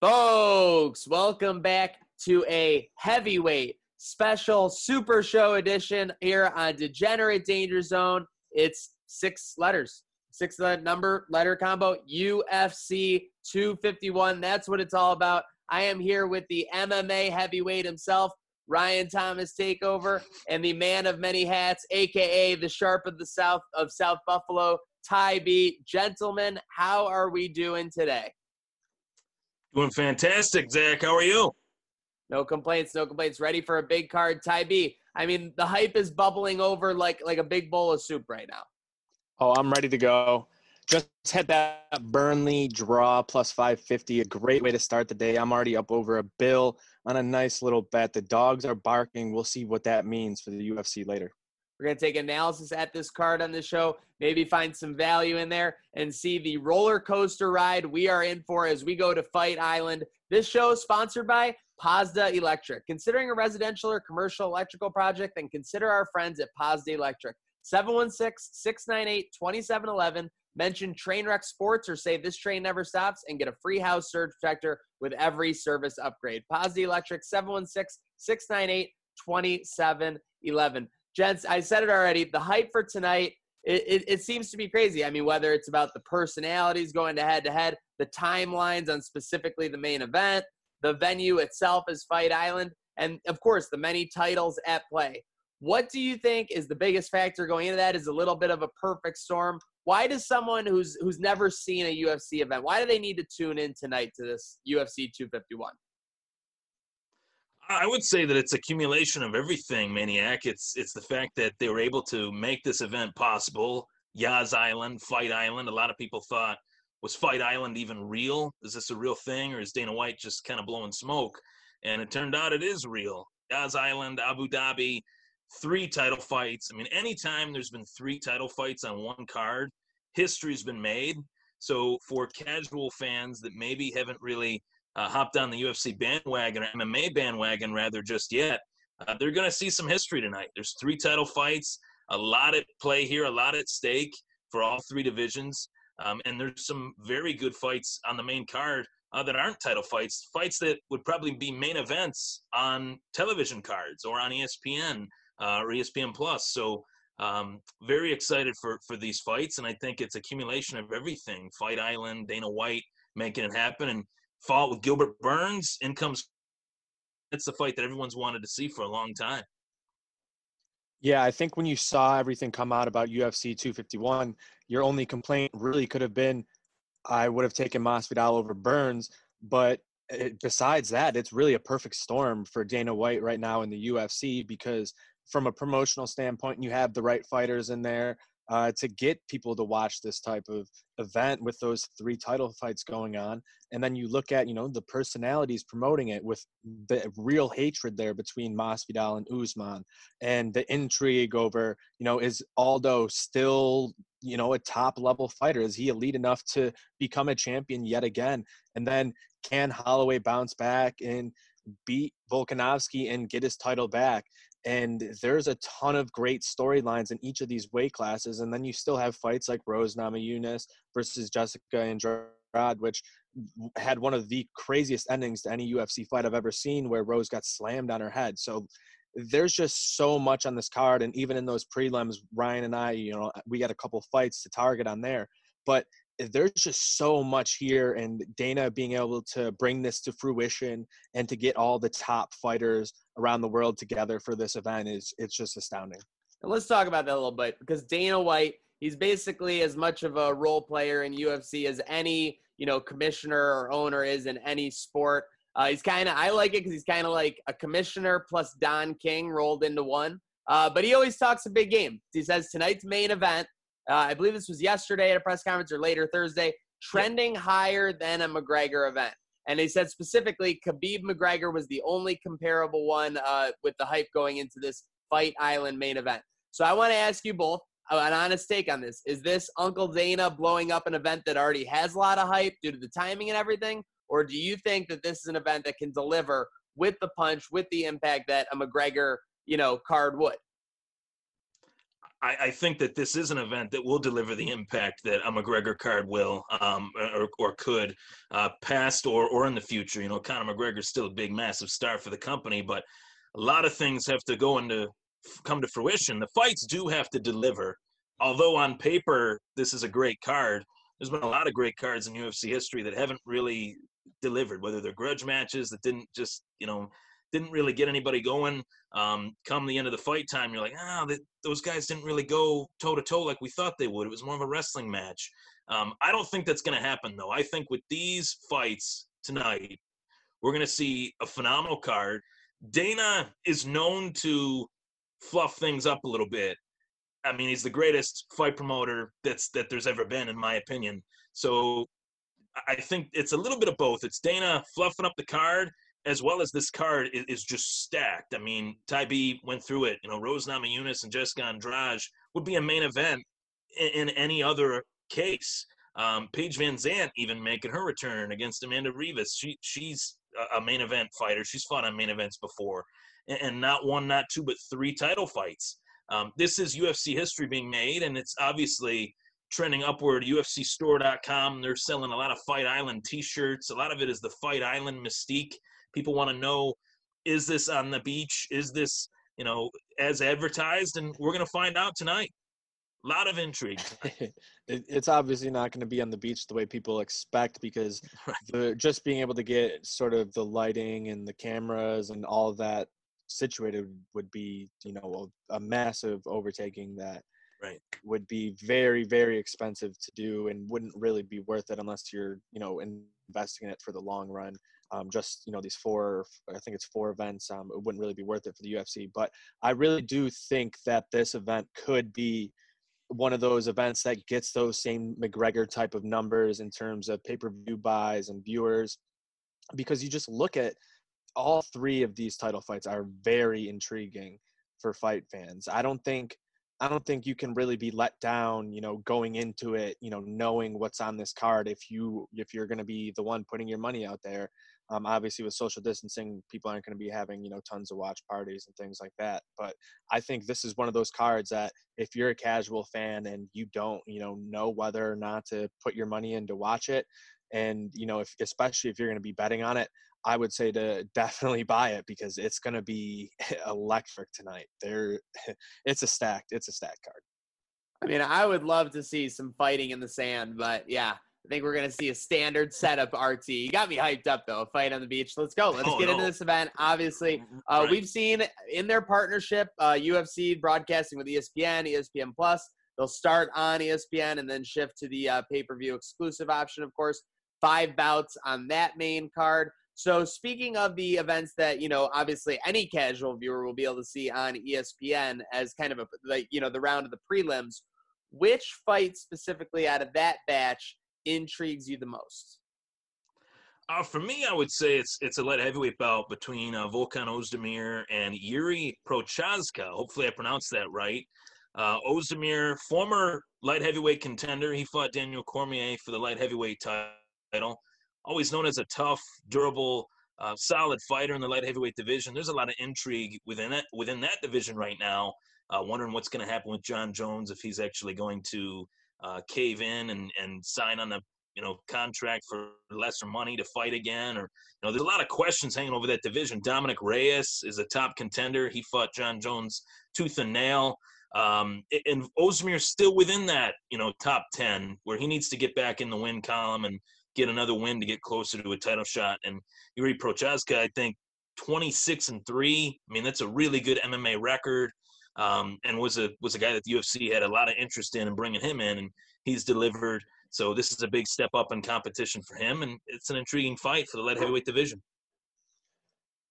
Folks, welcome back to a heavyweight special super show edition here on Degenerate Danger Zone. It's six letters, six number letter combo, UFC 251. That's what it's all about. I am here with the MMA heavyweight himself, Ryan Thomas Takeover, and the man of many hats, aka the Sharp of the South of South Buffalo, Ty B. Gentlemen, how are we doing today? Doing fantastic, Zach. How are you? No complaints, no complaints. Ready for a big card, Ty B. I mean, the hype is bubbling over like like a big bowl of soup right now. Oh, I'm ready to go. Just hit that Burnley draw plus 550. A great way to start the day. I'm already up over a bill on a nice little bet. The dogs are barking. We'll see what that means for the UFC later. We're going to take analysis at this card on the show, maybe find some value in there, and see the roller coaster ride we are in for as we go to Fight Island. This show is sponsored by Pazda Electric. Considering a residential or commercial electrical project, then consider our friends at Pazda Electric. 716 698 2711. Mention Trainwreck Sports or say this train never stops and get a free house surge protector with every service upgrade. Pazda Electric 716 698 2711 gents, I said it already. The hype for tonight, it, it, it, seems to be crazy. I mean, whether it's about the personalities going to head to head, the timelines on specifically the main event, the venue itself is Fight Island, and of course, the many titles at play. What do you think is the biggest factor going into that? Is a little bit of a perfect storm. Why does someone who's who's never seen a UFC event, why do they need to tune in tonight to this UFC 251? I would say that it's accumulation of everything, Maniac. It's it's the fact that they were able to make this event possible. Yas Island, Fight Island. A lot of people thought was Fight Island even real? Is this a real thing, or is Dana White just kind of blowing smoke? And it turned out it is real. Yas Island, Abu Dhabi, three title fights. I mean, anytime there's been three title fights on one card, history's been made. So for casual fans that maybe haven't really uh, hopped on the UFC bandwagon or MMA bandwagon rather just yet, uh, they're going to see some history tonight. There's three title fights, a lot at play here, a lot at stake for all three divisions. Um, and there's some very good fights on the main card uh, that aren't title fights, fights that would probably be main events on television cards or on ESPN uh, or ESPN Plus. So um, very excited for for these fights, and I think it's accumulation of everything. Fight Island, Dana White making it happen, and fought with Gilbert Burns. In comes it's the fight that everyone's wanted to see for a long time. Yeah, I think when you saw everything come out about UFC 251, your only complaint really could have been, I would have taken Masvidal over Burns. But it, besides that, it's really a perfect storm for Dana White right now in the UFC because from a promotional standpoint, you have the right fighters in there uh, to get people to watch this type of event with those three title fights going on. And then you look at, you know, the personalities promoting it with the real hatred there between Masvidal and Usman and the intrigue over, you know, is Aldo still, you know, a top level fighter? Is he elite enough to become a champion yet again? And then can Holloway bounce back and beat Volkanovski and get his title back? And there's a ton of great storylines in each of these weight classes and then you still have fights like rose namajunas versus jessica andrade which had one of the craziest endings to any ufc fight i've ever seen where rose got slammed on her head. So there's just so much on this card and even in those prelims ryan and i you know we got a couple fights to target on there but there's just so much here and dana being able to bring this to fruition and to get all the top fighters around the world together for this event is it's just astounding. And let's talk about that a little bit because dana white he's basically as much of a role player in ufc as any you know commissioner or owner is in any sport. Uh, he's kind of i like it because he's kind of like a commissioner plus don king rolled into one. Uh, but he always talks a big game. He says tonight's main event uh, I believe this was yesterday at a press conference or later Thursday, trending higher than a McGregor event. And they said specifically Khabib McGregor was the only comparable one uh, with the hype going into this Fight Island main event. So I want to ask you both an honest take on this. Is this Uncle Dana blowing up an event that already has a lot of hype due to the timing and everything? Or do you think that this is an event that can deliver with the punch, with the impact that a McGregor, you know, card would? I, I, think that this is an event that will deliver the impact that a McGregor card will um, or, or could, uh, past or or in the future. You know, Conor McGregor's still a big, massive star for the company, but a lot of things have to go into come to fruition. The fights do have to deliver. Although on paper this is a great card, there's been a lot of great cards in UFC history that haven't really delivered. Whether they're grudge matches that didn't just you know didn't really get anybody going. Um, come the end of the fight time, you're like, ah, those guys didn't really go toe to toe like we thought they would. It was more of a wrestling match. Um, I don't think that's going to happen though. I think with these fights tonight, we're going to see a phenomenal card. Dana is known to fluff things up a little bit. I mean, he's the greatest fight promoter that's that there's ever been, in my opinion. So I think it's a little bit of both. It's Dana fluffing up the card, as well as this card is, is just stacked. I mean, Tybee went through it. You know, Rose Namajunas and Jessica Andrade would be a main event in, in any other case. Um, Paige VanZant even making her return against Amanda Ribas. She she's a main event fighter. She's fought on main events before, and, and not one, not two, but three title fights. Um, this is UFC history being made, and it's obviously trending upward. UFCstore.com. They're selling a lot of Fight Island T-shirts. A lot of it is the Fight Island mystique. People want to know: Is this on the beach? Is this you know as advertised? And we're gonna find out tonight. A lot of intrigue. it's obviously not going to be on the beach the way people expect because right. the, just being able to get sort of the lighting and the cameras and all that situated would be, you know, a, a massive overtaking that right. would be very, very expensive to do and wouldn't really be worth it unless you're, you know, investing in it for the long run. Um, just you know these four i think it's four events um, it wouldn't really be worth it for the ufc but i really do think that this event could be one of those events that gets those same McGregor type of numbers in terms of pay-per-view buys and viewers because you just look at all three of these title fights are very intriguing for fight fans. I don't think I don't think you can really be let down, you know, going into it, you know, knowing what's on this card if you if you're going to be the one putting your money out there. Um, obviously, with social distancing, people aren't going to be having you know tons of watch parties and things like that. But I think this is one of those cards that if you're a casual fan and you don't you know know whether or not to put your money in to watch it, and you know if especially if you're going to be betting on it, I would say to definitely buy it because it's going to be electric tonight. There, it's a stacked, it's a stacked card. I mean, I would love to see some fighting in the sand, but yeah, I think we're going to see a standard setup RT. You got me hyped up though. A fight on the beach. Let's go. Let's oh, get no. into this event. Obviously, mm-hmm. uh, right. we've seen in their partnership, uh, UFC broadcasting with ESPN, ESPN Plus. They'll start on ESPN and then shift to the uh, pay per view exclusive option, of course. Five bouts on that main card. So, speaking of the events that, you know, obviously any casual viewer will be able to see on ESPN as kind of a, like, you know, the round of the prelims, which fight specifically out of that batch intrigues you the most? Uh, for me, I would say it's it's a light heavyweight bout between uh, Volkan Ozdemir and Yuri Prochazka. Hopefully, I pronounced that right. Uh, Ozdemir, former light heavyweight contender, he fought Daniel Cormier for the light heavyweight title. Always known as a tough, durable, uh, solid fighter in the light heavyweight division. There's a lot of intrigue within that within that division right now. Uh, wondering what's going to happen with Jon Jones if he's actually going to uh, cave in and, and sign on a you know contract for lesser money to fight again or you know there's a lot of questions hanging over that division. Dominic reyes is a top contender. He fought jon jones tooth and nail. Um, and Ozdemir's still within that you know top 10 where he needs to get back in the win column and get another win to get closer to a title shot. And yuri Prochazka i think 26 and 3 i mean that's a really good mma record um, and was a was a guy that the UFC had a lot of interest in and bringing him in, and he's delivered. So this is a big step up in competition for him, and it's an intriguing fight for the light heavyweight division.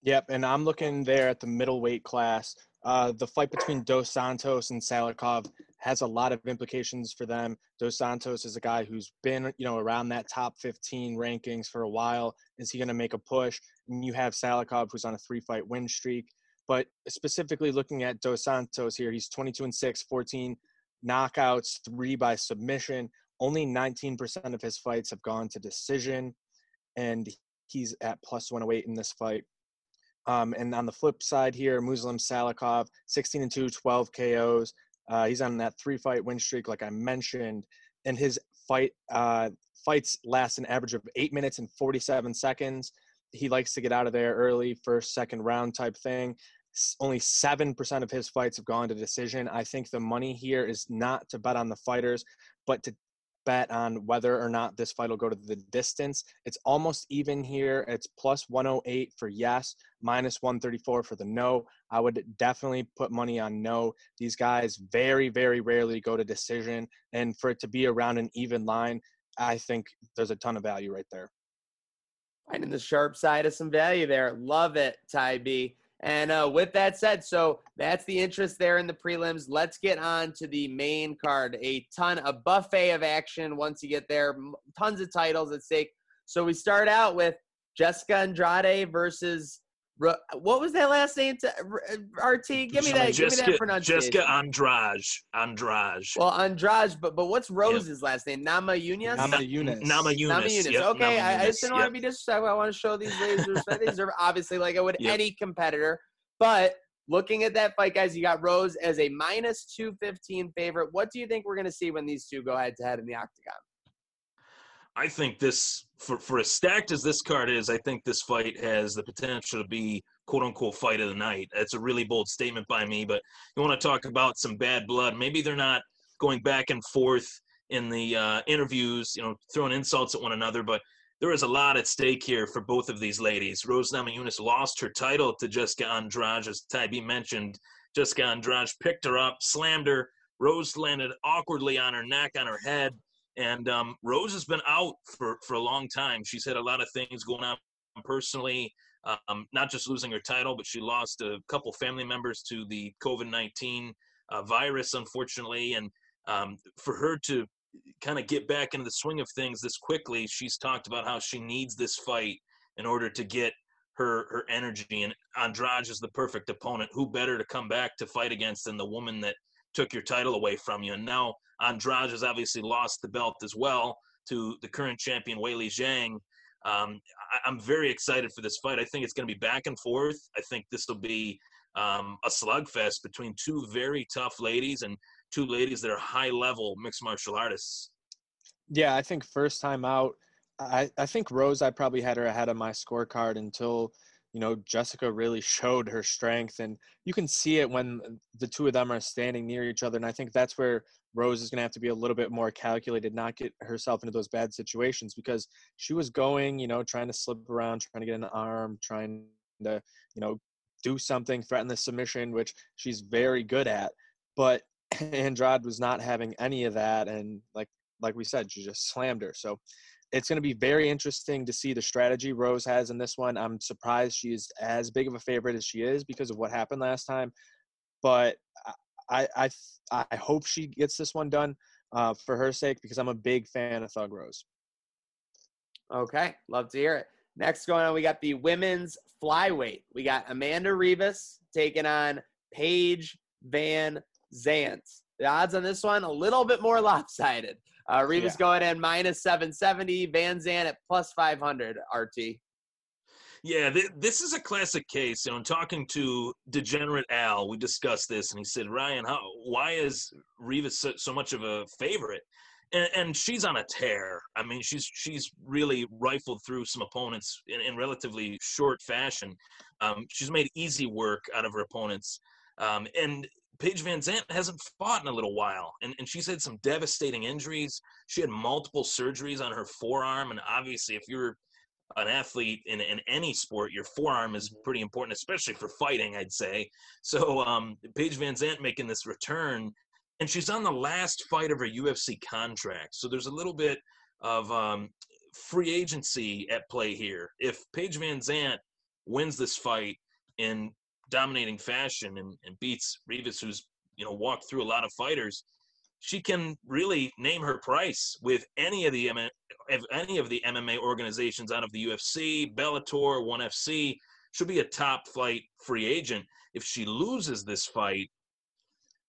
Yep, and I'm looking there at the middleweight class. Uh, the fight between Dos Santos and Salikhov has a lot of implications for them. Dos Santos is a guy who's been, you know, around that top 15 rankings for a while. Is he going to make a push? And you have Salikhov, who's on a three-fight win streak. But specifically looking at Dos Santos here, he's 22 and 6, 14 knockouts, three by submission. Only 19% of his fights have gone to decision, and he's at plus 108 in this fight. Um, and on the flip side here, Muslim Salikhov, 16 and 2, 12 KOs. Uh, he's on that three fight win streak, like I mentioned, and his fight uh, fights last an average of eight minutes and 47 seconds. He likes to get out of there early, first, second round type thing. Only 7% of his fights have gone to decision. I think the money here is not to bet on the fighters, but to bet on whether or not this fight will go to the distance. It's almost even here. It's plus 108 for yes, minus 134 for the no. I would definitely put money on no. These guys very, very rarely go to decision. And for it to be around an even line, I think there's a ton of value right there. Finding the sharp side of some value there. Love it, Ty B. And uh, with that said, so that's the interest there in the prelims. Let's get on to the main card. A ton, a buffet of action once you get there. Tons of titles at stake. So we start out with Jessica Andrade versus what was that last name? To, uh, RT, uh, give me that. Jessica, give me that pronunciation. Jessica Andrade. Andrade. Well, Andrade, but but what's Rose's yep. last name? Namajunas. Nama Yunus. Namajunas. Nama Yunus. Yep. Okay, Nama I, I, just didn't yep. want to be disrespectful. I want to show these ladies respect. these are obviously like I would yep. any competitor. But looking at that fight, guys, you got Rose as a minus two fifteen favorite. What do you think we're going to see when these two go head to head in the octagon? I think this for for as stacked as this card is, I think this fight has the potential to be quote unquote fight of the night. It's a really bold statement by me, but you want to talk about some bad blood. Maybe they're not going back and forth in the uh, interviews, you know, throwing insults at one another, but there is a lot at stake here for both of these ladies. Rose Namajunas lost her title to Jessica Andrade, as Tybee mentioned. Jessica Andrade picked her up, slammed her. Rose landed awkwardly on her neck, on her head. And um, Rose has been out for, for a long time. She's had a lot of things going on personally, um, not just losing her title, but she lost a couple family members to the COVID 19 uh, virus, unfortunately. And um, for her to kind of get back into the swing of things this quickly, she's talked about how she needs this fight in order to get her her energy. And Andrade is the perfect opponent. Who better to come back to fight against than the woman that took your title away from you? And now Andrade has obviously lost the belt as well to the current champion Weili Zhang. Um, I, am very excited for this fight. I think it's going to be back and forth. I think this will be um, a slugfest between two very tough ladies and two ladies that are high level mixed martial artists. Yeah, I think first time out, I, I think Rose, I probably had her ahead of my scorecard until you know, Jessica really showed her strength, and you can see it when uh, the two of them are standing near each other. And I think that's where Rose is going to have to be a little bit more calculated, not get herself into those bad situations because she was going, you know, trying to slip around, trying to get an arm, trying to, you know, do something, threaten the submission, which she's very good at. But Andrade was not having any of that, and like like we said, she just slammed her. So it's going to be very interesting to see the strategy Rose has in this one. I'm surprised she's as big of a favorite as she is because of what happened last time, but I I I hope she gets this one done uh, for her sake because I'm a big fan of Thug Rose. Okay, love to hear it. Next going on, we got the women's flyweight. We got Amanda Ribas taking on Paige Van Zant. The odds on this one a little bit more lopsided. Uh, Ribas yeah. going in minus 770, Van Zant at plus 500 RT. Yeah, th- this is a classic case. You know, I'm talking to Degenerate Al, we discussed this, and he said, "Ryan, how, why is Ribas so, so much of a favorite?" And, and, she's on a tear. I mean, she's she's really rifled through some opponents in, in relatively short fashion. Um, she's made easy work out of her opponents, um, and Paige Van Zant hasn't fought in a little while, and, and she's had some devastating injuries. She had multiple surgeries on her forearm, and obviously, if you're an athlete in, in any sport, your forearm is pretty important, especially for fighting, I'd say. So, um, Paige Van Zant making this return, and she's on the last fight of her UFC contract. So, there's a little bit of um, free agency at play here. If Paige Van Zant wins this fight in dominating fashion and, and beats Ribas, who's you know walked through a lot of fighters, she can really name her price with any of the any of the MMA organizations out of the UFC, Bellator, ONE FC. She'll be a top flight free agent. If she loses this fight,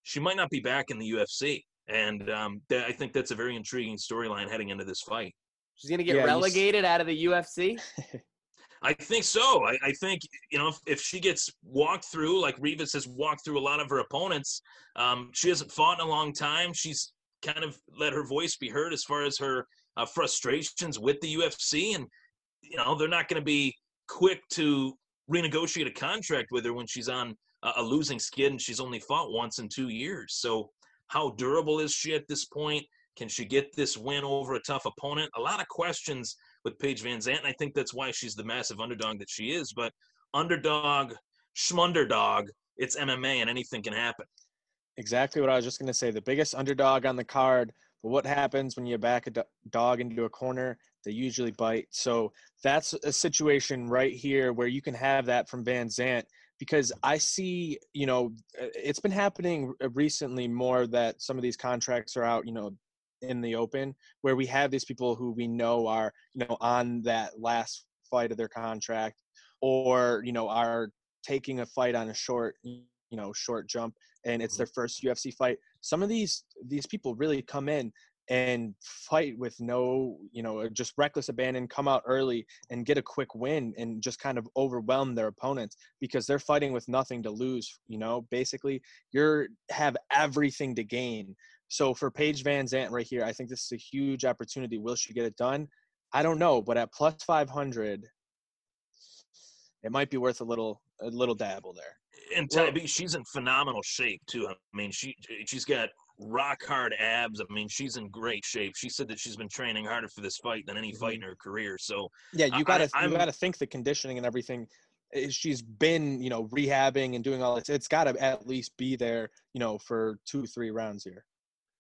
she might not be back in the UFC, and um, th- I think that's a very intriguing storyline heading into this fight. She's gonna get yeah, relegated out of the UFC. I think so. I, I think you know if, if, she gets walked through like Ribas has walked through a lot of her opponents, um, she hasn't fought in a long time. She's kind of let her voice be heard as far as her uh, frustrations with the UFC, and you know they're not going to be quick to renegotiate a contract with her when she's on a, a losing skid and she's only fought once in two years. So how durable is she at this point? Can she get this win over a tough opponent? A lot of questions with Paige VanZant, and I think that's why she's the massive underdog that she is. But underdog, schmunderdog, it's MMA and anything can happen. Exactly what I was just going to say. The biggest underdog on the card. But what happens when you back a dog into a corner? They usually bite. So that's a situation right here where you can have that from Van Zant because I see, you know, it's been happening recently more that some of these contracts are out, you know, in the open where we have these people who we know are you know on that last fight of their contract or you know are taking a fight on a short you know short jump and it's mm-hmm. their first UFC fight some of these these people really come in and fight with no you know just reckless abandon come out early and get a quick win and just kind of overwhelm their opponents because they're fighting with nothing to lose you know basically you're have everything to gain so for Paige VanZant right here, I think this is a huge opportunity. Will she get it done? I don't know, but at plus 500, it might be worth a little a little dabble there. And well, she's in phenomenal shape too. I mean, she she's got rock hard abs. I mean, she's in great shape. She said that she's been training harder for this fight than any fight in mm-hmm. her career. So yeah, you gotta I, you gotta think the conditioning and everything. Eh, she's been you know rehabbing and doing all this. It's got to at least be there you know for two three rounds here.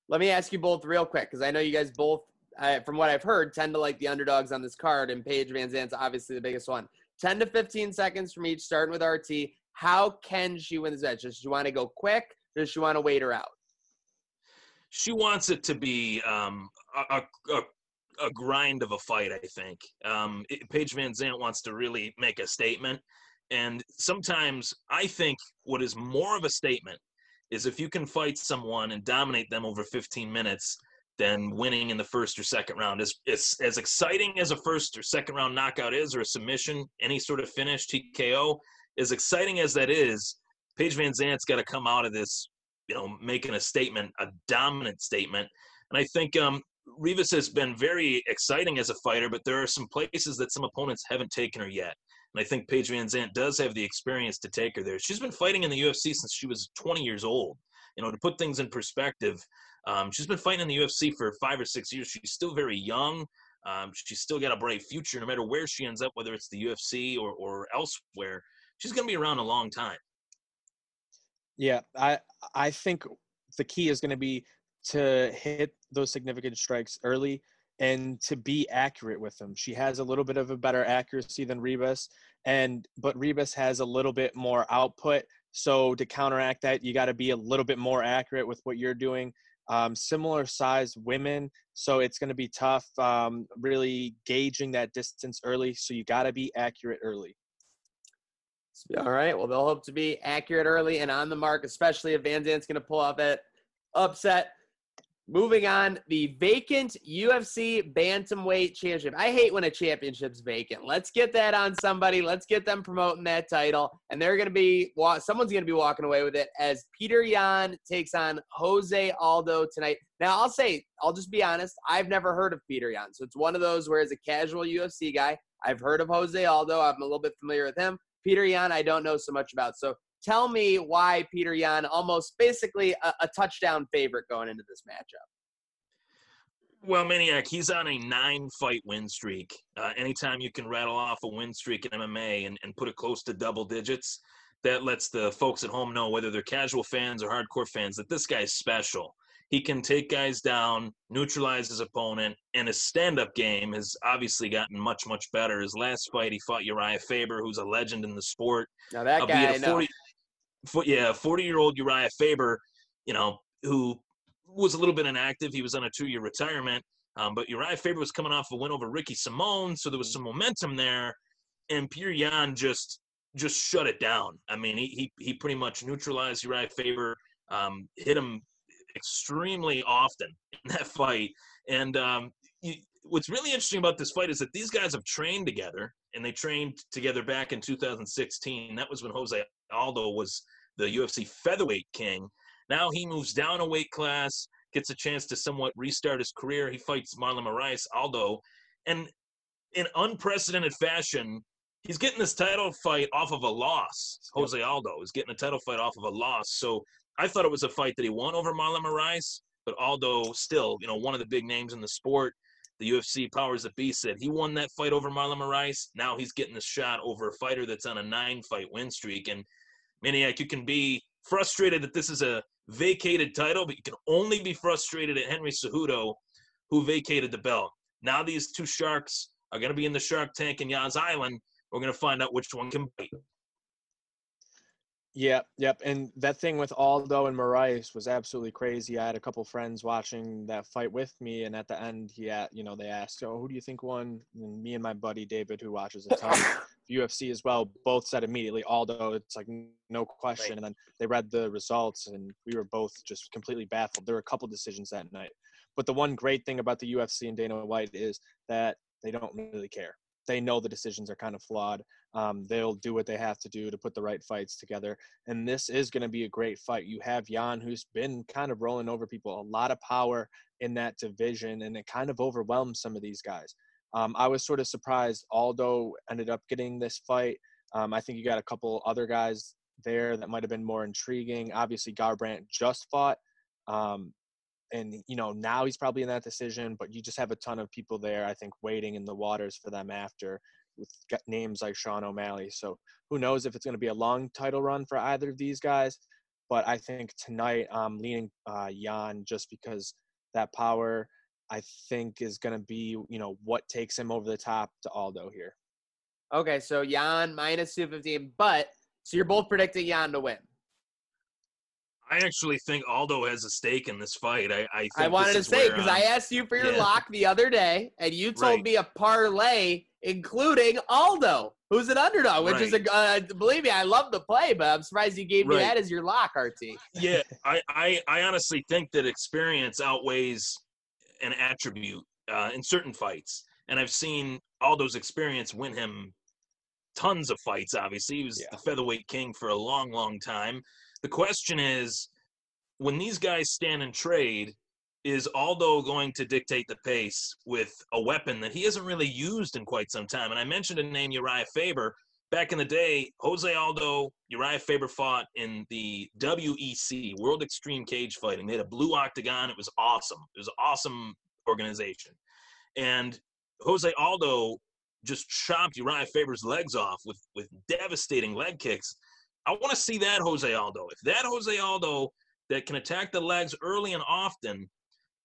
Let me ask you both real quick because I know you guys both, uh, from what I've heard, tend to like the underdogs on this card, and Paige VanZant's obviously the biggest one. 10 to 15 seconds from each, starting with RT. How can she win this match? Does she want to go quick? Does she want to wait her out? She wants it to be um, a, a, a, grind of a fight, I think. Um, it, Paige VanZant wants to really make a statement. And sometimes I think what is more of a statement is if you can fight someone and dominate them over 15 minutes, then winning in the first or second round is as exciting as a first or second round knockout is, or a submission, any sort of finish, TKO. As exciting as that is, Paige Van Zant's got to come out of this, you know, making a statement, a dominant statement. And I think um, Ribas has been very exciting as a fighter, but there are some places that some opponents haven't taken her yet. And I think Paige VanZant does have the experience to take her there. She's been fighting in the UFC since she was 20 years old. You know, to put things in perspective, um, she's been fighting in the UFC for five or six years. She's still very young. Um, she's still got a bright future, no matter where she ends up, whether it's the UFC or, or elsewhere. She's going to be around a long time. Yeah, I I think the key is going to be to hit those significant strikes early and to be accurate with them. She has a little bit of a better accuracy than Ribas, and but Ribas has a little bit more output. So to counteract that, you got to be a little bit more accurate with what you're doing. Um, similar size women, so it's going to be tough. Um, really gauging that distance early, so you got to be accurate early. All right. Well, they'll hope to be accurate early and on the mark, especially if VanZant's going to pull off that upset. Moving on, the vacant UFC Bantamweight Championship. I hate when a championship's vacant. Let's get that on somebody. Let's get them promoting that title. And they're going to be, someone's going to be walking away with it as Peter Yan takes on Jose Aldo tonight. Now, I'll say, I'll just be honest, I've never heard of Peter Yan. So it's one of those where, as a casual UFC guy, I've heard of Jose Aldo. I'm a little bit familiar with him. Peter Yan, I don't know so much about. So tell me why Peter Yan almost basically a, a touchdown favorite going into this matchup. Well, Maniac, he's on a nine fight win streak. Uh, anytime you can rattle off a win streak in MMA and, and put it close to double digits, that lets the folks at home know, whether they're casual fans or hardcore fans, that this guy's special. He can take guys down, neutralize his opponent, and his stand up game has obviously gotten much, much better. His last fight, he fought Uriah Faber, who's a legend in the sport. Now, that guy, I 40, yeah, 40 year old Uriah Faber, you know, who was a little bit inactive. He was on a two year retirement. Um, but Uriah Faber was coming off a win over Ricky Simón, so there was some momentum there. And Peter Yan just just shut it down. I mean, he he, he pretty much neutralized Uriah Faber, um, hit him extremely often in that fight. And um, you, what's really interesting about this fight is that these guys have trained together, and they trained together back in 2016. That was when Jose Aldo was the UFC featherweight king. Now he moves down a weight class, gets a chance to somewhat restart his career. He fights Marlon Moraes, Aldo, and in unprecedented fashion, he's getting this title fight off of a loss. Jose Aldo is getting a title fight off of a loss. So I thought it was a fight that he won over Marlon Moraes, but Aldo still, you know, one of the big names in the sport. The UFC powers that be said he won that fight over Marlon Moraes. Now he's getting a shot over a fighter that's on a nine-fight win streak. And Maniac, you can be frustrated that this is a vacated title, but you can only be frustrated at Henry Cejudo, who vacated the belt. Now these two sharks are going to be in the Shark Tank in Yas Island. We're going to find out which one can bite. Yep, yep. And that thing with Aldo and Moraes was absolutely crazy. I had a couple friends watching that fight with me, and at the end, he had, you know, they asked, "Oh, who do you think won?" And me and my buddy David, who watches a ton UFC as well, both said immediately Aldo. It's like no question. Right. And then they read the results, and we were both just completely baffled. There were a couple decisions that night, but the one great thing about the UFC and Dana White is that they don't really care. They know the decisions are kind of flawed. Um, they'll do what they have to do to put the right fights together. And this is going to be a great fight. You have Yan, who's been kind of rolling over people, a lot of power in that division, and it kind of overwhelms some of these guys. Um, I was sort of surprised Aldo ended up getting this fight. Um, I think you got a couple other guys there that might have been more intriguing. Obviously, Garbrandt just fought. Um, and you know now he's probably in that decision but you just have a ton of people there i think waiting in the waters for them after with names like sean o'malley. So who knows if it's going to be a long title run for either of these guys but i think tonight i'm leaning uh, yan just because that power i think is going to be you know what takes him over the top to aldo here. Okay so yan minus 215 but so you're both predicting yan to win I actually think Aldo has a stake in this fight. I I, I wanted to say because I asked you for your yeah. lock the other day, and you told right. me a parlay including Aldo, who's an underdog, which right. is a uh, believe me, I love the play, but I'm surprised you gave me that as your lock, RT. Yeah, I, I I honestly think that experience outweighs an attribute uh, in certain fights, and I've seen Aldo's experience win him tons of fights. Obviously, he was yeah. the featherweight king for a long, long time. The question is, when these guys stand and trade, is Aldo going to dictate the pace with a weapon that he hasn't really used in quite some time? And I mentioned a name, Uriah Faber. Back in the day, Jose Aldo, Uriah Faber fought in the WEC, World Extreme Cage Fighting. They had a blue octagon. It was awesome. It was an awesome organization. And Jose Aldo just chopped Uriah Faber's legs off with, with devastating leg kicks. I want to see that Jose Aldo. If that Jose Aldo that can attack the legs early and often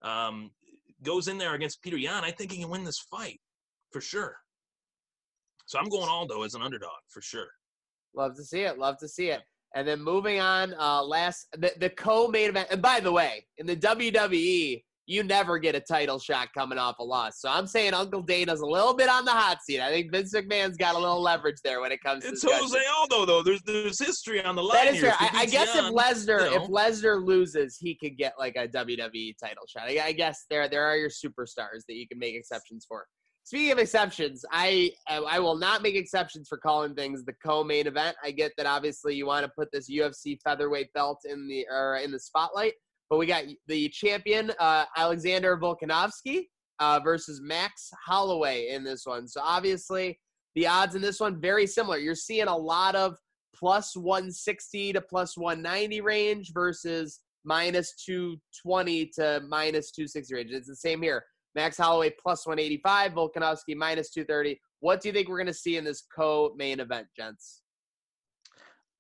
um, goes in there against Peter Yan, I think he can win this fight for sure. So I'm going Aldo as an underdog for sure. Love to see it. Love to see it. And then moving on, uh, last the, the co-main event. And by the way, in the WWE, you never get a title shot coming off a loss. So I'm saying Uncle Dana's a little bit on the hot seat. I think Vince McMahon's got a little leverage there when it comes it's to It's Jose Aldo though. There's there's history on the line. That is true. I, I, guess if Lesnar you know. if Lesnar loses, he could get like a WWE title shot. I, I guess there there are your superstars that you can make exceptions for. Speaking of exceptions, I I will not make exceptions for calling things the co-main event. I get that obviously you want to put this UFC featherweight belt in the or in the spotlight. But we got the champion, uh, Alexander Volkanovski uh, versus Max Holloway in this one. So obviously, the odds in this one very similar. You're seeing a lot of plus 160 to plus 190 range versus minus 220 to minus 260 range. It's the same here. Max Holloway plus 185, Volkanovski minus 230. What do you think we're going to see in this co-main event, gents?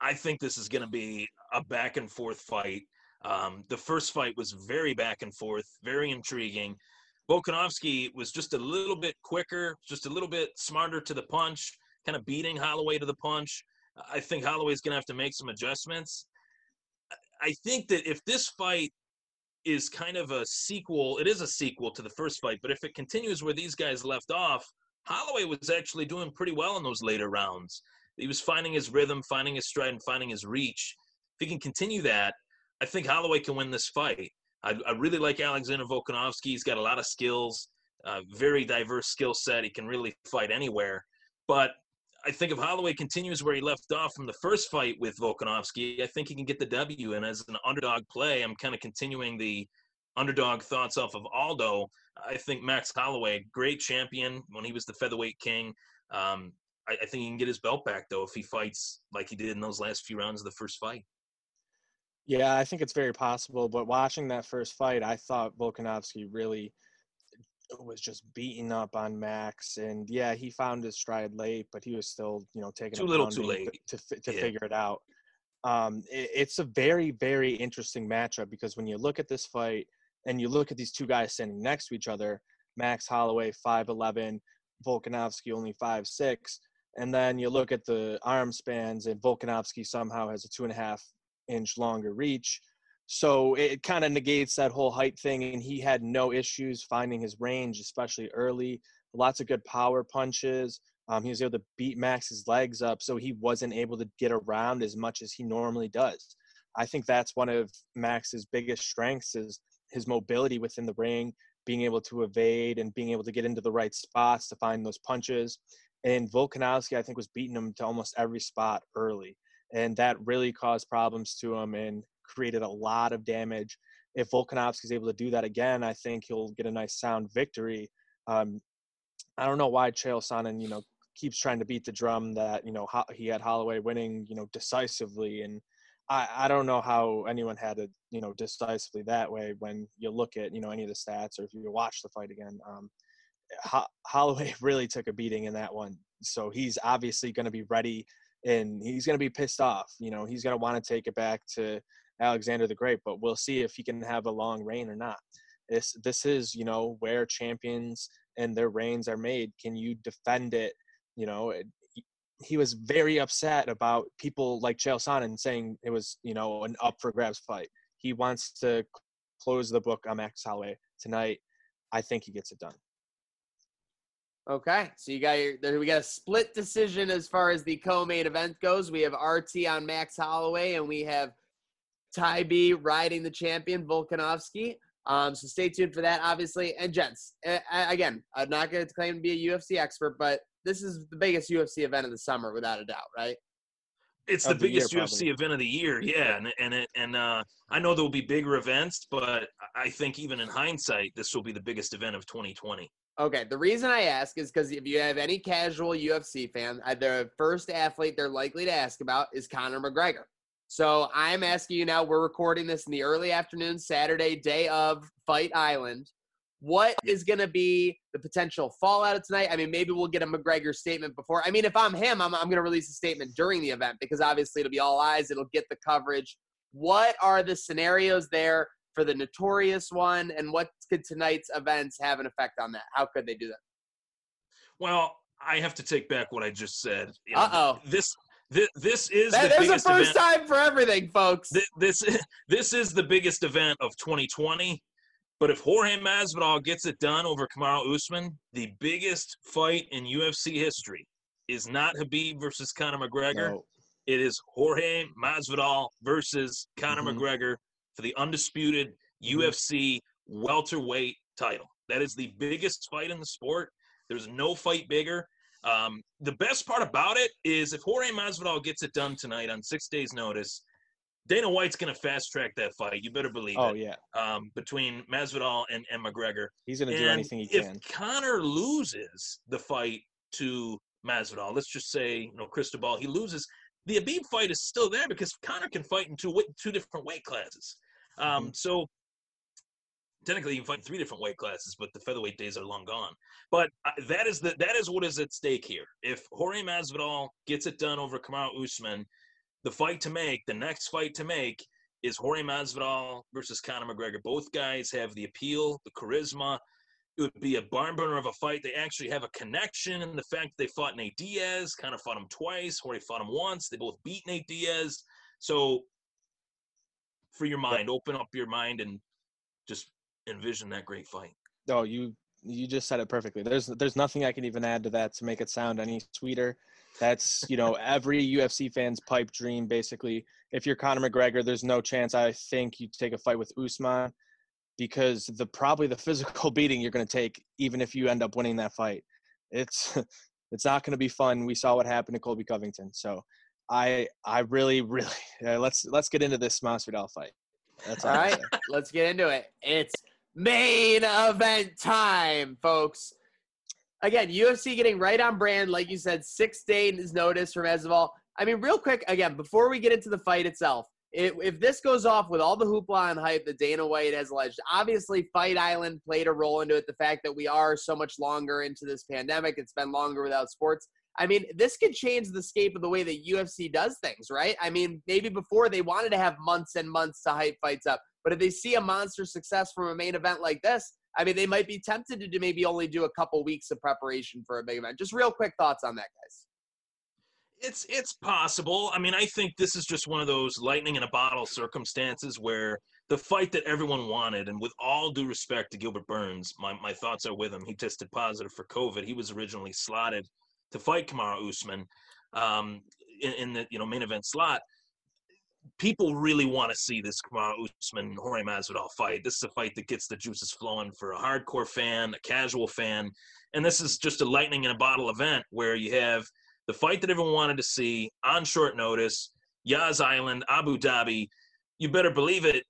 I think this is going to be a back and forth fight. Um, the first fight was very back and forth, very intriguing. Volkanovski was just a little bit quicker, just a little bit smarter to the punch, kind of beating Holloway to the punch. I think Holloway's going to have to make some adjustments. I think that if this fight is kind of a sequel, it is a sequel to the first fight, but if it continues where these guys left off, Holloway was actually doing pretty well in those later rounds. He was finding his rhythm, finding his stride, and finding his reach. If he can continue that, I think Holloway can win this fight. I, I really like Alexander Volkanovski. He's got a lot of skills. uh, very diverse skill set. He can really fight anywhere. But I think if Holloway continues where he left off from the first fight with Volkanovski, I think he can get the W. And as an underdog play, I'm kind of continuing the underdog thoughts off of Aldo. I think Max Holloway, great champion when he was the featherweight king. Um, I, I, think he can get his belt back though if he fights like he did in those last few rounds of the first fight. Yeah, I think it's very possible. But watching that first fight, I thought Volkanovski really was just beating up on Max, and yeah, he found his stride late, but he was still, you know, taking too little, too late to to, to yeah. figure it out. Um, it, it's a very, very interesting matchup because when you look at this fight and you look at these two guys standing next to each other, Max Holloway five eleven, Volkanovski only five six, and then you look at the arm spans, and Volkanovski somehow has a two and a half inch longer reach. So it kind of negates that whole height thing, and he had no issues finding his range, especially early. Lots of good power punches. Um, he was able to beat Max's legs up, so he wasn't able to get around as much as he normally does. I think that's one of Max's biggest strengths is his mobility within the ring, being able to evade and being able to get into the right spots to find those punches. And Volkanovski, I think, was beating him to almost every spot early, and that really caused problems to him. And created a lot of damage. If Volkanovski is able to do that again, I think he'll get a nice sound victory. Um, I don't know why Chael Sonnen, you know, keeps trying to beat the drum that you know he had Holloway winning, you know, decisively, and I, I don't know how anyone had it, you know, decisively that way when you look at you know any of the stats or if you watch the fight again. Um, Holloway really took a beating in that one, so he's obviously going to be ready and he's going to be pissed off. You know, he's going to want to take it back to Alexander the Great, but we'll see if he can have a long reign or not. This this is you know where champions and their reigns are made. Can you defend it? You know, he was very upset about people like Chael Sonnen saying it was you know an up for grabs fight. He wants to close the book on Max Holloway tonight. I think he gets it done. Okay, so you got your we got a split decision as far as the co-main event goes. We have RT on Max Holloway, and we have Ty B riding the champion Volkanovski. Um, so stay tuned for that, obviously. And gents, again, I'm not going to claim to be a UFC expert, but this is the biggest UFC event of the summer, without a doubt, right? It's the, the biggest year, UFC event of the year, yeah, and and it, and uh, I know there will be bigger events, but I think even in hindsight, this will be the biggest event of 2020. Okay, the reason I ask is because if you have any casual UFC fan, uh, the first athlete they're likely to ask about is Conor McGregor. So I'm asking you now, we're recording this in the early afternoon, Saturday, day of Fight Island. What is going to be the potential fallout of tonight? I mean, maybe we'll get a McGregor statement before. I mean, if I'm him, I'm, I'm going to release a statement during the event because obviously it'll be all eyes, it'll get the coverage. What are the scenarios there for the notorious one, and what could tonight's events have an effect on that? How could they do that? Well, I have to take back what I just said. You know, uh oh. This this, this is that the is biggest a first event. time for everything, folks. This, this this is the biggest event of 2020. But if Jorge Masvidal gets it done over Kamaru Usman, the biggest fight in UFC history is not Khabib versus Conor McGregor. No. It is Jorge Masvidal versus Conor mm-hmm. McGregor for the undisputed mm-hmm. UFC welterweight title. That is the biggest fight in the sport. There's no fight bigger. Um, the best part about it is if Jorge Masvidal gets it done tonight on six days' notice, Dana White's going to fast track that fight. You better believe oh, it. yeah. Um, between Masvidal and, and McGregor. He's going to do anything he if can. If Conor loses the fight to Masvidal, let's just say, you know, Cristobal, he loses, the Khabib fight is still there because Conor can fight in two, two different weight classes. Um, mm-hmm. So technically you can fight three different weight classes, but the featherweight days are long gone. But uh, that is the that is what is at stake here. If Jorge Masvidal gets it done over Kamaru Usman, the fight to make, the next fight to make, is Jorge Masvidal versus Conor McGregor. Both guys have the appeal, the charisma. It would be a barn burner of a fight. They actually have a connection in the fact that they fought Nate Diaz, kind of fought him twice. Jorge fought him once. They both beat Nate Diaz. So, for your mind, open up your mind and just envision that great fight. Oh, you you just said it perfectly. There's there's nothing I can even add to that to make it sound any sweeter. That's you know every UFC fan's pipe dream basically. If you're Conor McGregor, there's no chance I think you take a fight with Usman. because the probably the physical beating you're going to take even if you end up winning that fight. It's it's not going to be fun. We saw what happened to Colby Covington. So I I really really uh, let's let's get into this Masvidal fight. That's all, all right. let's get into it. It's main event time, folks. Again, UFC getting right on brand, like you said, six days notice from Masvidal. I mean, real quick, again, before we get into the fight itself, if, if this goes off with all the hoopla and hype that Dana White has alleged, obviously Fight Island played a role into it. The fact that we are so much longer into this pandemic, it's been longer without sports. I mean, this could change the scape of the way that UFC does things, right? I mean, maybe before they wanted to have months and months to hype fights up, but if they see a monster success from a main event like this, I mean, they might be tempted to maybe only do a couple weeks of preparation for a big event. Just real quick thoughts on that, guys. It's it's possible. I mean, I think this is just one of those lightning in a bottle circumstances where the fight that everyone wanted, and with all due respect to Gilbert Burns, my, my thoughts are with him. He tested positive for COVID. He was originally slotted to fight Kamaru Usman um, in, in, the you know main event slot. People really want to see this Kamaru Usman Jorge Masvidal fight. This is a fight that gets the juices flowing for a hardcore fan, a casual fan, and this is just a lightning in a bottle event where you have the fight that everyone wanted to see on short notice, Yas Island, Abu Dhabi. You better believe it.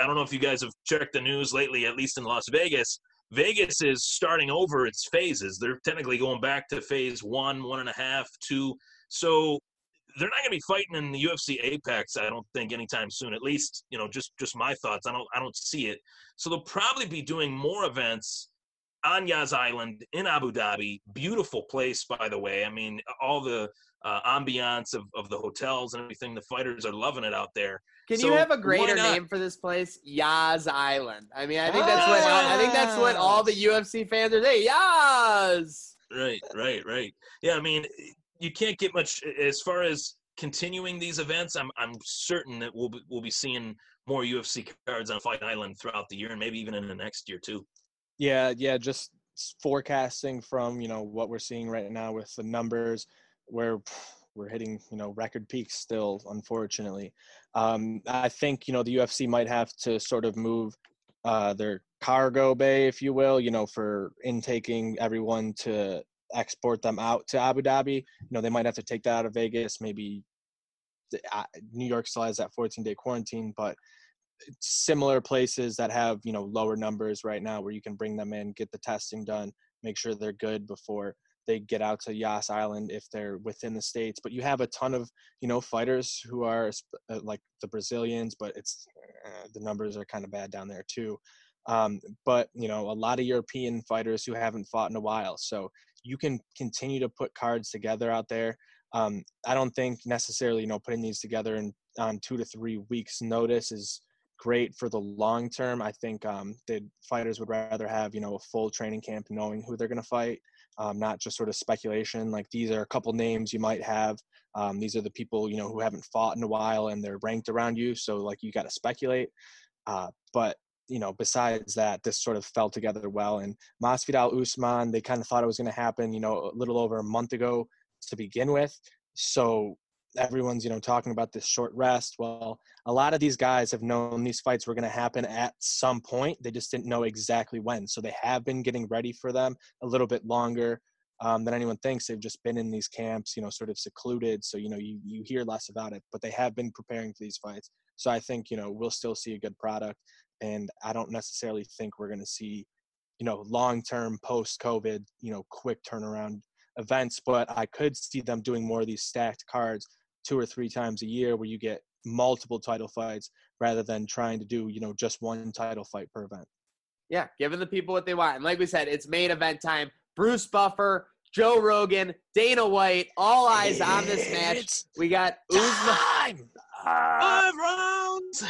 I don't know if you guys have checked the news lately, at least in Las Vegas. Vegas is starting over its phases. They're technically going back to phase one, one and a half, two. So they're not going to be fighting in the UFC Apex. I don't think anytime soon. At least, you know, just just my thoughts. I don't I don't see it. So they'll probably be doing more events on Yas Island in Abu Dhabi. Beautiful place, by the way. I mean, all the uh, ambiance of, of the hotels and everything. The fighters are loving it out there. Can so you have a greater name for this place? Yas Island. I mean, I think that's what ah! I think that's what all the UFC fans are saying. Yas. Right, right, right. Yeah, I mean, you can't get much as far as continuing these events. I'm I'm certain that we'll be, we'll be seeing more UFC cards on Fight Island throughout the year and maybe even in the next year too. Yeah, yeah, just forecasting from you know what we're seeing right now with the numbers, where we're hitting you know record peaks still, unfortunately. Um, I think you know the UFC might have to sort of move uh, their cargo bay, if you will, you know, for intaking everyone to export them out to Abu Dhabi. You know, they might have to take that out of Vegas. Maybe uh, New York still has that 14 day quarantine, but similar places that have you know lower numbers right now where you can bring them in get the testing done make sure they're good before they get out to Yas Island if they're within the states but you have a ton of you know fighters who are uh, like the Brazilians but it's uh, the numbers are kind of bad down there too. Um, but you know a lot of European fighters who haven't fought in a while so you can continue to put cards together out there. Um, I don't think necessarily you know putting these together in on two to three weeks notice is great for the long term. I think um, the fighters would rather have you know a full training camp, knowing who they're going to fight, um, not just sort of speculation. Like these are a couple names you might have. Um, these are the people you know who haven't fought in a while and they're ranked around you, so like you got to speculate. Uh, but you know, besides that, this sort of fell together well. And Masvidal Usman, they kind of thought it was going to happen, you know, a little over a month ago to begin with. So everyone's you know talking about this short rest. Well a lot of these guys have known these fights were going to happen at some point. They just didn't know exactly when. So they have been getting ready for them a little bit longer um, than anyone thinks. They've just been in these camps you know sort of secluded. So you know you, you hear less about it but they have been preparing for these fights. So i think you know we'll still see a good product. And i don't necessarily think we're going to see you know long term post covid you know quick turnaround events but i could see them doing more of these stacked cards two or three times a year where you get multiple title fights rather than trying to do you know just one title fight per event yeah giving the people what they want and like we said it's main event time bruce buffer joe rogan dana white all eyes on this match we got Usman. Five rounds.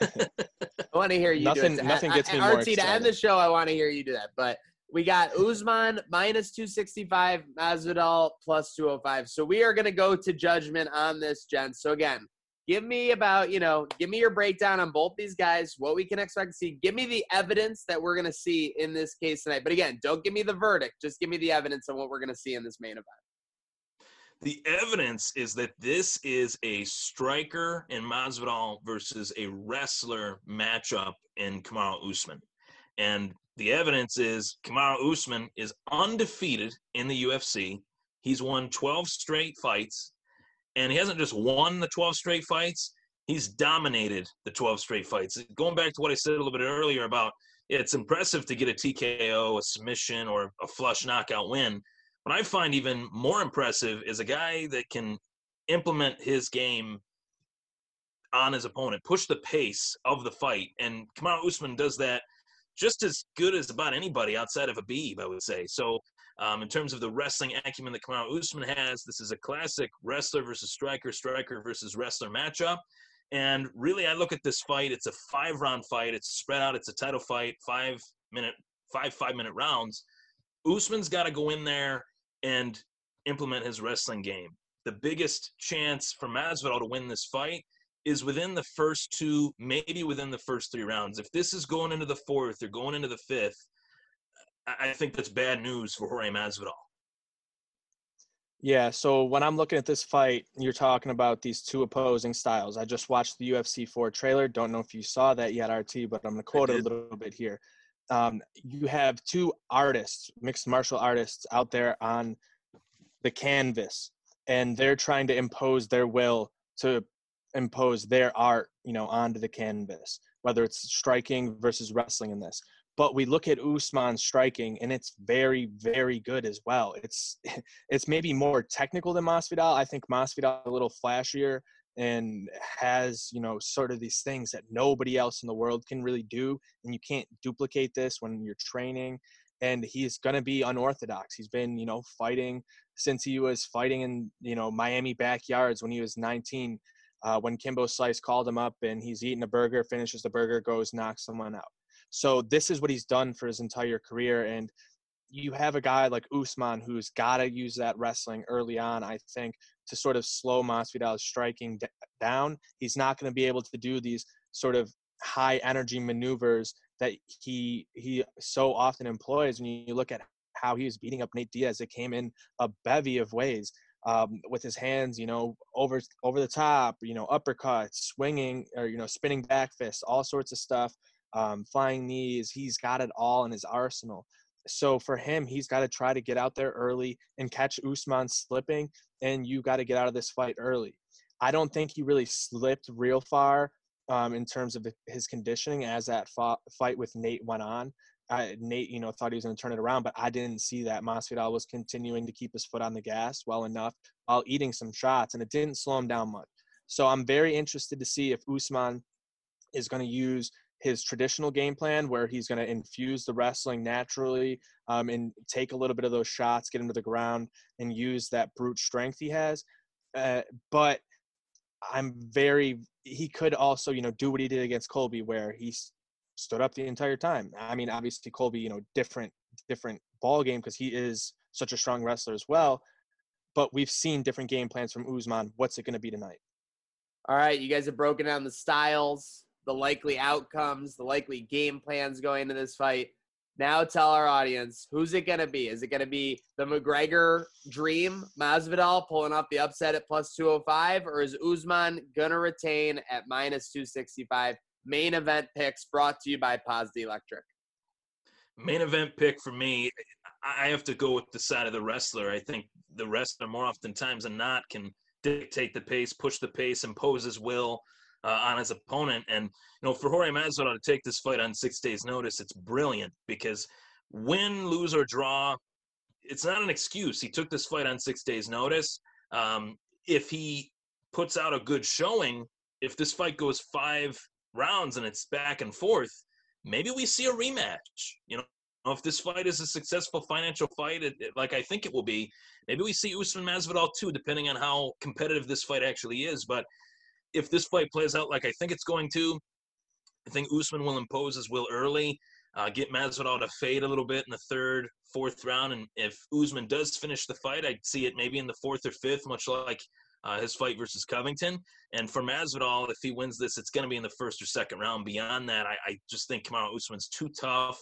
I want to hear you. Nothing. do it. Nothing gets I, me I, more RT, excited. to end the show, I want to hear you do that. But we got Usman minus 265, Masvidal plus 205. So we are going to go to judgment on this, gents. So again, give me about, you know, give me your breakdown on both these guys, what we can expect to see. Give me the evidence that we're going to see in this case tonight. But again, don't give me the verdict. Just give me the evidence on what we're going to see in this main event. The evidence is that this is a striker in Masvidal versus a wrestler matchup in Kamaru Usman. And the evidence is Kamaru Usman is undefeated in the UFC. He's won 12 straight fights, and he hasn't just won the 12 straight fights, he's dominated the 12 straight fights. Going back to what I said a little bit earlier about it's impressive to get a TKO, a submission, or a flush knockout win. What I find even more impressive is a guy that can implement his game on his opponent, push the pace of the fight. And Kamaru Usman does that just as good as about anybody outside of a Khabib, I would say. So, um, in terms of the wrestling acumen that Kamaru Usman has, this is a classic wrestler versus striker, striker versus wrestler matchup. And really, I look at this fight. It's a five-round fight. It's spread out. It's a title fight. Five minute, five five-minute rounds. Usman's got to go in there and implement his wrestling game. The biggest chance for Masvidal to win this fight is within the first two, maybe within the first three rounds. If this is going into the fourth or going into the fifth, I think that's bad news for Jorge Masvidal. Yeah, so when I'm looking at this fight, you're talking about these two opposing styles. I just watched the UFC 4 trailer. Don't know if you saw that yet, RT, but I'm going to quote it a little bit here. Um, you have two artists, mixed martial artists, out there on the canvas, and they're trying to impose their will to impose their art, you know, onto the canvas, whether it's striking versus wrestling in this. But we look at Usman striking, and it's very, very good as well. It's it's maybe more technical than Masvidal. I think Masvidal a little flashier and has you know sort of these things that nobody else in the world can really do, and you can't duplicate this when you're training. And he's going to be unorthodox. He's been you know fighting since he was fighting in you know Miami backyards when he was 19 uh, when Kimbo Slice called him up and he's eating a burger, finishes the burger, goes knocks someone out. So this is what he's done for his entire career. And you have a guy like Usman who's got to use that wrestling early on, I think, to sort of slow Masvidal's striking d- down. He's not going to be able to do these sort of high energy maneuvers that he he so often employs when you look at how he was beating up Nate Diaz. It came in a bevy of ways um, with his hands, you know, over over the top, you know, uppercuts, swinging or you know, spinning back fists, all sorts of stuff, um, flying knees. He's got it all in his arsenal. So for him, he's got to try to get out there early and catch Usman slipping, and you got to get out of this fight early. I don't think he really slipped real far um, in terms of his conditioning as that fought, fight with Nate went on. I, Nate, you know, thought he was going to turn it around, but I didn't see that. Masvidal was continuing to keep his foot on the gas well enough while eating some shots, and it didn't slow him down much. So I'm very interested to see if Usman is going to use his traditional game plan, where he's going to infuse the wrestling naturally um, and take a little bit of those shots, get him to the ground, and use that brute strength he has. Uh, but I'm very. He could also, you know, do what he did against Colby, where he's stood up the entire time. I mean, obviously Colby, you know, different different ball game because he is such a strong wrestler as well. But we've seen different game plans from Usman. What's it going to be tonight? All right, you guys have broken down the styles, the likely outcomes, the likely game plans going into this fight. Now tell our audience who's it going to be? Is it going to be the McGregor dream, Masvidal pulling off the upset at plus 205, or is Usman going to retain at minus 265? Main event picks brought to you by Paz Electric. Main event pick for me, I have to go with the side of the wrestler. I think the wrestler more oftentimes than not can dictate the pace, push the pace, impose his will uh, on his opponent. And you know, for Jorge Masvidal to take this fight on six days' notice, it's brilliant because win, lose, or draw, it's not an excuse. He took this fight on six days' notice. Um, if he puts out a good showing, if this fight goes five rounds and it's back and forth, maybe we see a rematch. You know, if this fight is a successful financial fight, it, it, like I think it will be, maybe we see Usman Masvidal too, depending on how competitive this fight actually is. But if this fight plays out like I think it's going to, I think Usman will impose his will early, uh, get Masvidal to fade a little bit in the third, fourth round, and if Usman does finish the fight, I'd see it maybe in the fourth or fifth, much like uh, his fight versus Covington. And for Masvidal, if he wins this, it's going to be in the first or second round. Beyond that, I, I just think Kamaru Usman's too tough,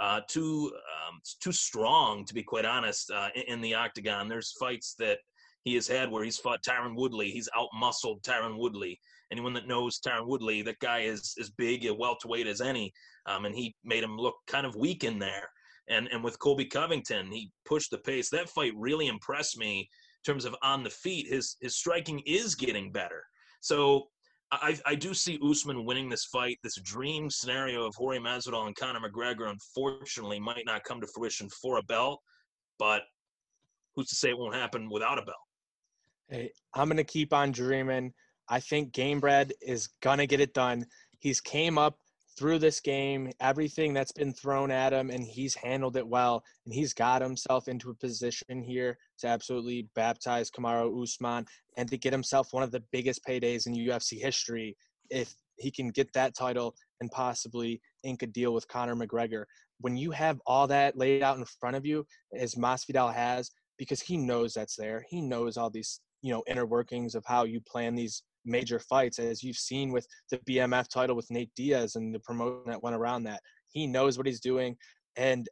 uh, too um, too strong, to be quite honest, uh, in, in, the octagon. There's fights that he has had where he's fought Tyron Woodley. He's outmuscled Tyron Woodley. Anyone that knows Tyron Woodley, that guy is as big a welterweight as any, um, and he made him look kind of weak in there. And and with Colby Covington, he pushed the pace. That fight really impressed me terms of on the feet. His his striking is getting better. So I, I do see Usman winning this fight. This dream scenario of Jorge Masvidal and Conor McGregor, unfortunately, might not come to fruition for a belt. But who's to say it won't happen without a belt? Hey, I'm gonna keep on dreaming. I think Gamebred is gonna get it done. He's came up through this game, everything that's been thrown at him, and he's handled it well. And he's got himself into a position here to absolutely baptize Kamaru Usman and to get himself one of the biggest paydays in UFC history if he can get that title and possibly ink a deal with Conor McGregor. When you have all that laid out in front of you, as Masvidal has, because he knows that's there, he knows all these you know inner workings of how you plan these major fights, as you've seen with the BMF title with Nate Diaz and the promotion that went around that. He knows what he's doing, and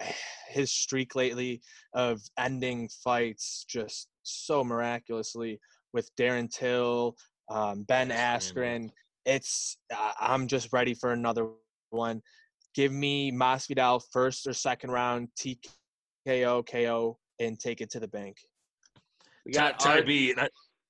his streak lately of ending fights just so miraculously with Darren Till, um, Ben Askren. It's I'm just ready for another one. Give me Masvidal first or second round TKO KO and take it to the bank. We got Ty, Ty B.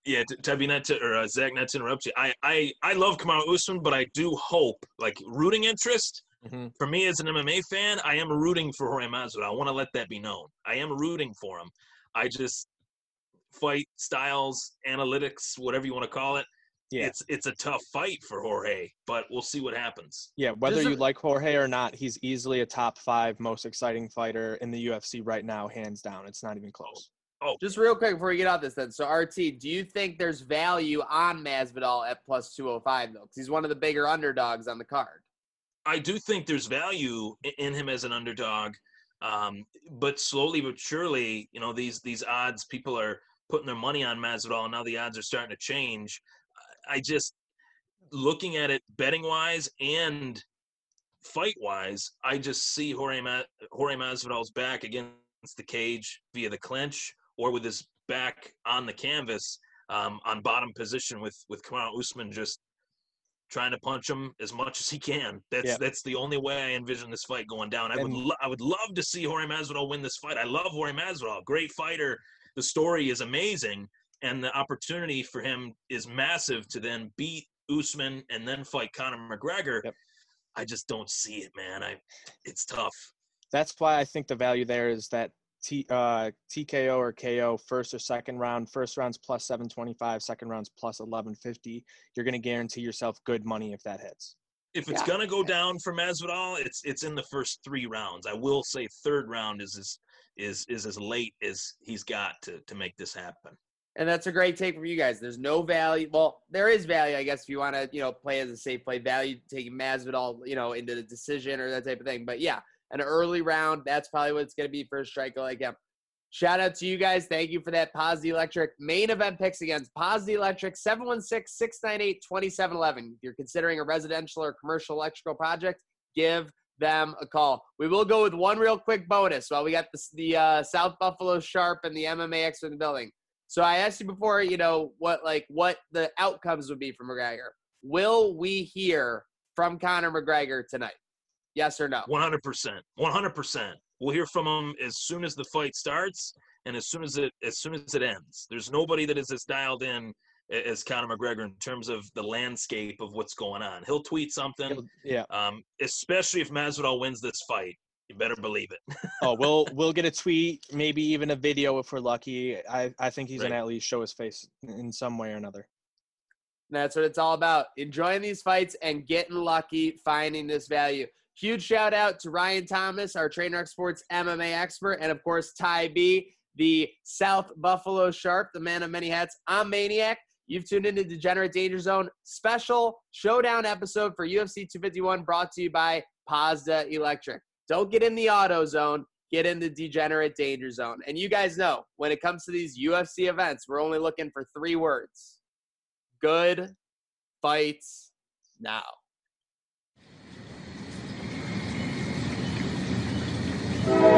I, yeah, Tabby, not to or uh, Zach, not to interrupt you. I I I love Kamaru Usman, but I do hope like rooting interest. Mm-hmm. For me as an MMA fan, I am rooting for Jorge Masvidal. I want to let that be known. I am rooting for him. I just fight styles, analytics, whatever you want to call it. Yeah. It's it's a tough fight for Jorge, but we'll see what happens. Yeah, whether you like Jorge or not, he's easily a top five most exciting fighter in the UFC right now, hands down. It's not even close. Oh, just real quick before we get out this then. So RT, do you think there's value on Masvidal at plus 205 though? Because he's one of the bigger underdogs on the card. I do think there's value in him as an underdog, um, but slowly but surely, you know, these these odds people are putting their money on Masvidal, and now the odds are starting to change. I just looking at it betting wise and fight wise, I just see Jorge, Ma- Jorge Masvidal's back against the cage via the clinch or with his back on the canvas um, on bottom position with with Kamaru Usman just trying to punch him as much as he can. That's yeah. that's the only way I envision this fight going down. I and, would lo- I would love to see Jorge Masvidal win this fight. I love Jorge Masvidal, great fighter. The story is amazing, and the opportunity for him is massive to then beat Usman and then fight Conor McGregor. Yep. I just don't see it, man. I it's tough. That's why I think the value there is that T, uh, TKO or KO first or second round. First round's plus 725, second round's plus 1150. You're going to guarantee yourself good money if that hits. If it's yeah. going to go down for Masvidal, it's it's in the first three rounds. I will say third round is as is is as late as he's got to to make this happen. And that's a great take from you guys. There's no value. Well, there is value, I guess, if you want to, you know, play as a safe play. Value taking Masvidal, you know, into the decision or that type of thing. But yeah, an early round. That's probably what it's going to be for a striker like him. Shout out to you guys. Thank you for that. The Electric main event picks against the Electric 716 698 2711. If you're considering a residential or commercial electrical project, give them a call. We will go with one real quick bonus while we got the, the uh, South Buffalo Sharp and the MMA expert in the building. So I asked you before, you know, what like what the outcomes would be for McGregor. Will we hear from Conor McGregor tonight? Yes or no? 100%. 100%. We'll hear from him as soon as the fight starts and as soon as it as soon as it ends. There's nobody that is as dialed in as Conor McGregor in terms of the landscape of what's going on. He'll tweet something. Yeah. Um, especially if Masvidal wins this fight. You better believe it. oh, we'll we'll get a tweet, maybe even a video if we're lucky. I, I think he's right. gonna at least show his face in some way or another. That's what it's all about. Enjoying these fights and getting lucky, finding this value. Huge shout out to Ryan Thomas, our Trademark Sports MMA expert, and of course, Ty B, the South Buffalo Sharp, the man of many hats. I'm Maniac. You've tuned into Degenerate Danger Zone special showdown episode for UFC 251 brought to you by Pazda Electric. Don't get in the auto zone, get in the Degenerate Danger Zone. And you guys know when it comes to these UFC events, we're only looking for three words good fights now. You